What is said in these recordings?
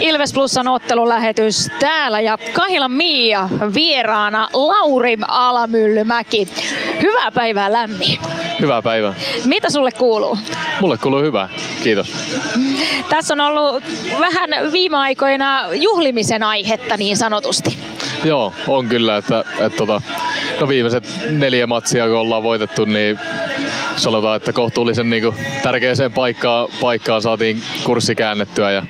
Ilves Plusan ottelulähetys täällä ja Kahilan Mia vieraana Lauri Alamyllymäki. Hyvää päivää lämmin. Hyvää päivää. Mitä sulle kuuluu? Mulle kuuluu hyvä. Kiitos. Tässä on ollut vähän viime aikoina juhlimisen aihetta niin sanotusti. Joo, on kyllä. Että, että tota, no viimeiset neljä matsia, kun ollaan voitettu, niin sanotaan, että kohtuullisen niin kuin, tärkeäseen paikkaan, paikkaan saatiin kurssi käännettyä ja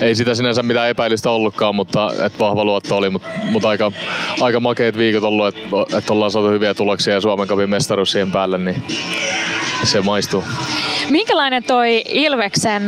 ei sitä sinänsä mitään epäilystä ollutkaan, mutta et vahva luotto oli, mutta, mutta aika, aika makeat viikot ollut, että, että ollaan saatu hyviä tuloksia ja Suomen kapin mestaruus siihen päälle, niin se maistuu. Minkälainen toi Ilveksen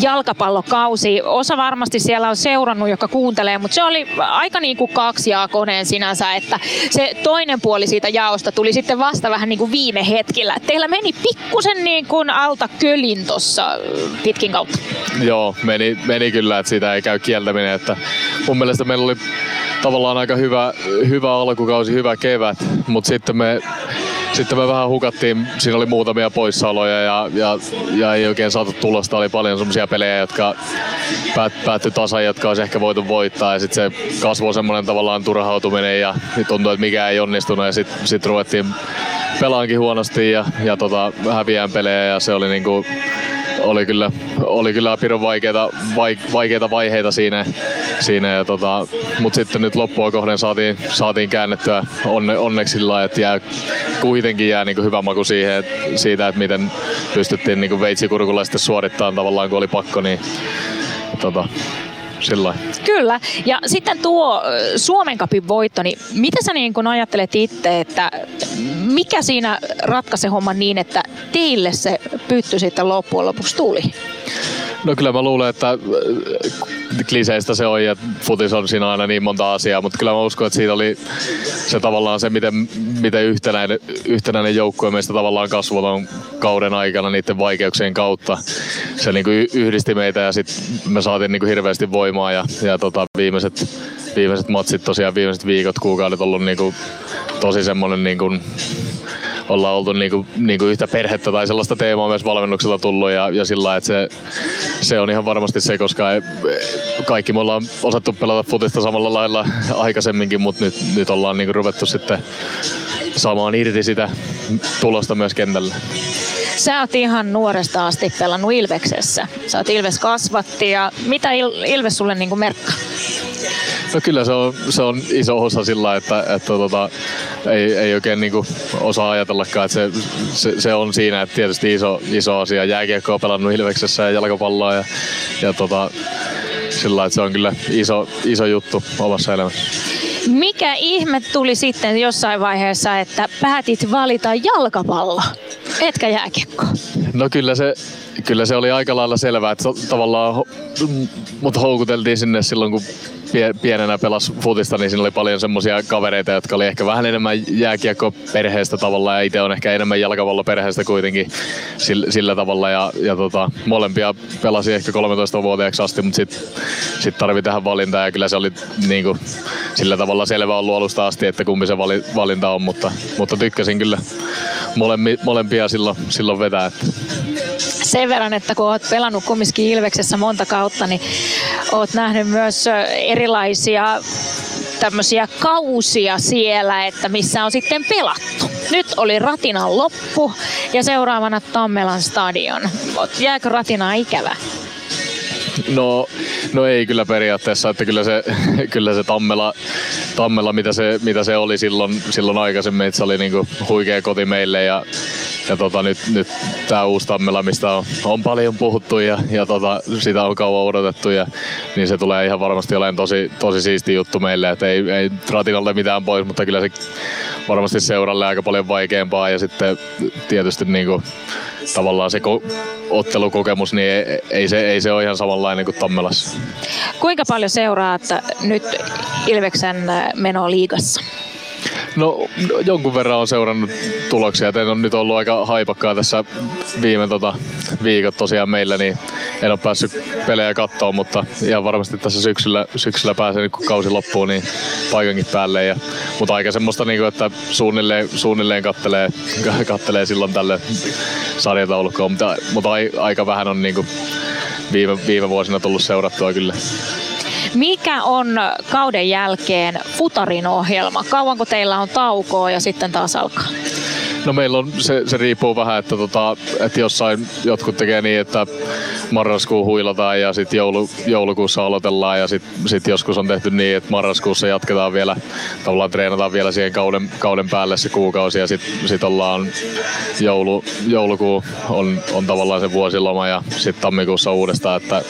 jalkapallokausi? Osa varmasti siellä on seurannut, joka kuuntelee, mutta se oli aika niin kuin kaksijakoinen sinänsä, että se toinen puoli siitä jaosta tuli sitten vasta vähän niin kuin viime hetkillä. Teillä meni pikkusen niin kuin alta kölin tuossa pitkin kautta. Joo, meni, meni kyllä, että siitä ei käy kieltäminen. Että mun mielestä meillä oli tavallaan aika hyvä, hyvä alkukausi, hyvä kevät, mutta sitten me sitten me vähän hukattiin, siinä oli muutamia poissaoloja ja, ja, ja ei oikein saatu tulosta. Oli paljon semmoisia pelejä, jotka päät, päättyi tasan, jotka olisi ehkä voitu voittaa. Ja sitten se kasvoi semmoinen tavallaan turhautuminen ja tuntui, että mikä ei onnistunut. Ja sitten sit ruvettiin pelaankin huonosti ja, ja tota, häviään pelejä. Ja se oli niinku oli kyllä, oli kyllä pirun vaikeita, vaikeita vaiheita siinä, siinä ja tota, mutta sitten nyt loppua kohden saatiin, saatiin käännettyä onne, onneksi sillä että jää, kuitenkin jää niin hyvä maku siihen, että, siitä, että miten pystyttiin niin veitsikurkulla sitten suorittamaan tavallaan kun oli pakko, niin tota, sillä Kyllä. Ja sitten tuo Suomen kapin voitto, niin mitä sä niin kun ajattelet itse, että mikä siinä ratkaisi homman niin, että teille se pytty sitten loppujen lopuksi tuli? No kyllä mä luulen, että äh, kliseistä se on ja futis on siinä aina niin monta asiaa, mutta kyllä mä uskon, että siitä oli se tavallaan se, miten, miten yhtenäinen, yhtenäinen joukkue meistä tavallaan kasvoi kauden aikana niiden vaikeuksien kautta. Se niin kuin yhdisti meitä ja sitten me saatiin niin kuin hirveästi voimaa ja, ja tota, viimeiset, viimeiset matsit tosiaan viimeiset viikot, kuukaudet ollut niin kuin tosi semmoinen niin kuin ollaan oltu niinku, niinku yhtä perhettä tai sellaista teemaa myös valmennuksella tullut ja, ja sillä että se, se, on ihan varmasti se, koska kaikki me ollaan osattu pelata futista samalla lailla aikaisemminkin, mutta nyt, nyt ollaan niinku ruvettu sitten saamaan irti sitä tulosta myös kentällä. Sä oot ihan nuoresta asti pelannut Ilveksessä. Sä oot Ilves kasvatti ja mitä Ilves sulle niinku merkkaa? No kyllä se on, se on iso osa sillä, että, että tota, ei, ei oikein niinku osaa ajatellakaan, että se, se, se, on siinä, että tietysti iso, iso asia. Jääkiekko on pelannut Ilveksessä ja jalkapalloa ja, ja tota, sillä että se on kyllä iso, iso juttu omassa elämässä. Mikä ihme tuli sitten jossain vaiheessa, että päätit valita jalkapallo, etkä jääkiekko? No kyllä se, kyllä se oli aika lailla selvää, että tavallaan mut houkuteltiin sinne silloin, kun pienenä pelas futista, niin siinä oli paljon semmoisia kavereita, jotka oli ehkä vähän enemmän jääkiekko perheestä tavalla ja itse on ehkä enemmän jalkapallo perheestä kuitenkin sillä, sillä tavalla ja, ja tota, molempia pelasi ehkä 13-vuotiaaksi asti, mutta sitten sit tarvi tähän valintaa ja kyllä se oli niin kuin, sillä tavalla selvä ollut alusta asti, että kumpi se vali, valinta on, mutta, mutta tykkäsin kyllä molempi, molempia silloin, silloin vetää. Että sen verran, että kun olet pelannut kumminkin Ilveksessä monta kautta, niin olet nähnyt myös erilaisia tämmöisiä kausia siellä, että missä on sitten pelattu. Nyt oli Ratinan loppu ja seuraavana Tammelan stadion. Jääkö Ratinaa ikävä? No, no ei kyllä periaatteessa, että kyllä se, kyllä se Tammela, Tammela mitä, se, mitä se oli silloin, silloin aikaisemmin, että se oli niinku huikea koti meille ja ja tota, nyt, nyt tämä uusi Tammela, mistä on, on paljon puhuttu ja, ja tota, sitä on kauan odotettu, ja, niin se tulee ihan varmasti olemaan tosi, tosi siisti juttu meille. Et ei, ei Ratinalle mitään pois, mutta kyllä se varmasti seuralle aika paljon vaikeampaa ja sitten tietysti niin kuin, tavallaan se ko- ottelukokemus, niin ei, ei, se, ei se ole ihan samanlainen kuin Tammelassa. Kuinka paljon seuraat nyt Ilveksen menoa liigassa? No jonkun verran on seurannut tuloksia. En on nyt ollut aika haipakkaa tässä viime tota, viikot tosiaan meillä, niin en ole päässyt pelejä kattoon, mutta ihan varmasti tässä syksyllä, syksyllä pääsee, kun kausi loppuu, niin paikankin päälle. Ja, mutta aika semmoista, niin kuin, että suunnilleen, suunnilleen kattelee, kattelee silloin tälle sarjataulukkoon, mutta, mutta aika vähän on niin kuin, viime, viime vuosina tullut seurattua kyllä. Mikä on kauden jälkeen Futarin ohjelma? Kauanko teillä on taukoa ja sitten taas alkaa? No meillä on, se, se riippuu vähän, että, tota, että jossain jotkut tekee niin, että marraskuun huilataan ja sitten joulu, joulukuussa aloitellaan ja sitten sit joskus on tehty niin, että marraskuussa jatketaan vielä, tavallaan treenataan vielä siihen kauden, kauden päälle se kuukausi ja sitten sit ollaan joulu, joulukuu on, on tavallaan se vuosiloma ja sitten tammikuussa uudestaan, että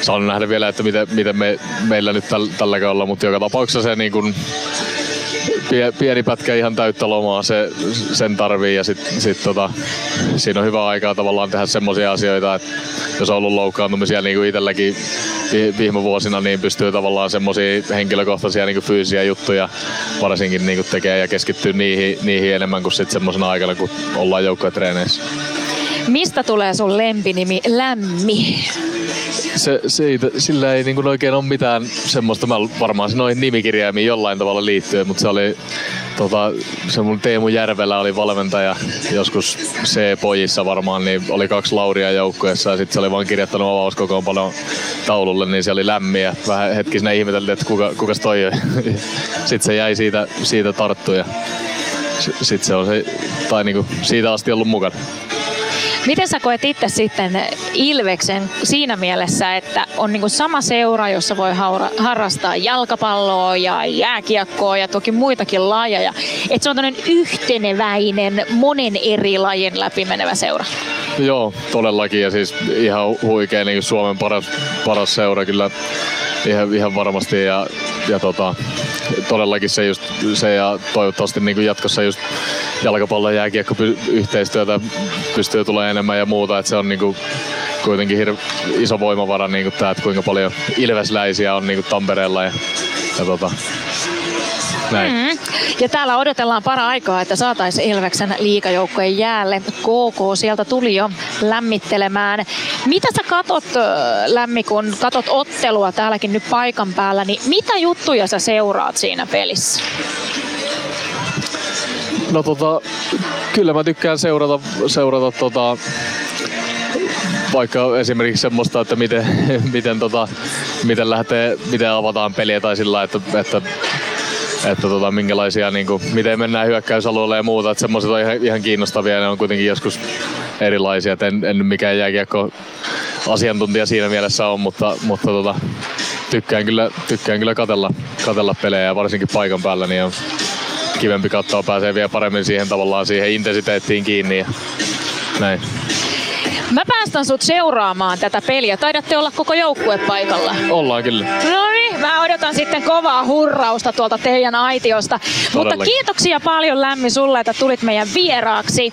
saan nähdä vielä, että miten, miten me, meillä nyt täl, tällä kaudella, mutta joka tapauksessa se niin kun, pieni pätkä ihan täyttä lomaa, se, sen tarvii ja sit, sit tota, siinä on hyvä aikaa tavallaan tehdä semmoisia asioita, että jos on ollut loukkaantumisia niin kuin itselläkin viime vuosina, niin pystyy tavallaan semmoisia henkilökohtaisia niin kuin fyysisiä juttuja varsinkin niin kuin tekee ja keskittyy niihin, niihin enemmän kuin sitten semmoisena aikana, kun ollaan joukkojen Mistä tulee sun lempinimi Lämmi? se, siitä, sillä ei niin oikein ole mitään semmoista, mä varmaan se noin nimikirjaimiin jollain tavalla liittyen, mutta se oli tota, se mun Teemu Järvelä oli valmentaja joskus C-pojissa varmaan, niin oli kaksi Lauria joukkueessa ja sitten se oli vaan kirjoittanut avauskokoonpanon taululle, niin se oli lämmiä. Vähän hetki sinne ihmeteltiin, että kuka, kukas toi Sitten se jäi siitä, siitä tarttuja. Sitten se on se, tai niinku siitä asti ollut mukana. Miten sä koet itse sitten Ilveksen siinä mielessä, että on niin sama seura, jossa voi harrastaa jalkapalloa ja jääkiekkoa ja toki muitakin lajeja. Että se on tämmöinen yhteneväinen, monen eri lajin läpimenevä seura. Joo, todellakin ja siis ihan huikea niin Suomen paras, paras seura kyllä ihan, ihan varmasti ja, ja tota, todellakin se, just, se ja toivottavasti niin jatkossa just jalkapallo ja jääkiekko yhteistyötä pystyy tulemaan enemmän ja muuta, että se on niin kuin kuitenkin hir- iso voimavara niin kuin tämä, että kuinka paljon ilvesläisiä on niin kuin Tampereella ja, ja tota, näin. Mm. Ja täällä odotellaan para aikaa, että saataisiin Ilveksen liikajoukkojen jäälle. KK sieltä tuli jo lämmittelemään. Mitä sä katot, Lämmi, kun katot ottelua täälläkin nyt paikan päällä, niin mitä juttuja sä seuraat siinä pelissä? No tota, kyllä mä tykkään seurata, seurata tota, vaikka esimerkiksi semmoista, että miten, miten, tota, miten, lähtee, miten avataan peliä tai sillä että, että että tota, minkälaisia, niin kuin, miten mennään hyökkäysalueelle ja muuta. Että semmoiset on ihan, ihan kiinnostavia ne on kuitenkin joskus erilaisia. Et en, en mikään jääkiekko asiantuntija siinä mielessä on, mutta, mutta tota, tykkään kyllä, tykkään kyllä katella, katella pelejä ja varsinkin paikan päällä niin on kivempi katsoa, pääsee vielä paremmin siihen tavallaan siihen intensiteettiin kiinni ja näin. Mä päästän sut seuraamaan tätä peliä. Taidatte olla koko joukkue paikalla. Ollaan kyllä. No niin, mä odotan sitten kovaa hurrausta tuolta teidän aitiosta. Mutta kiitoksia paljon Lämmi sulle, että tulit meidän vieraaksi.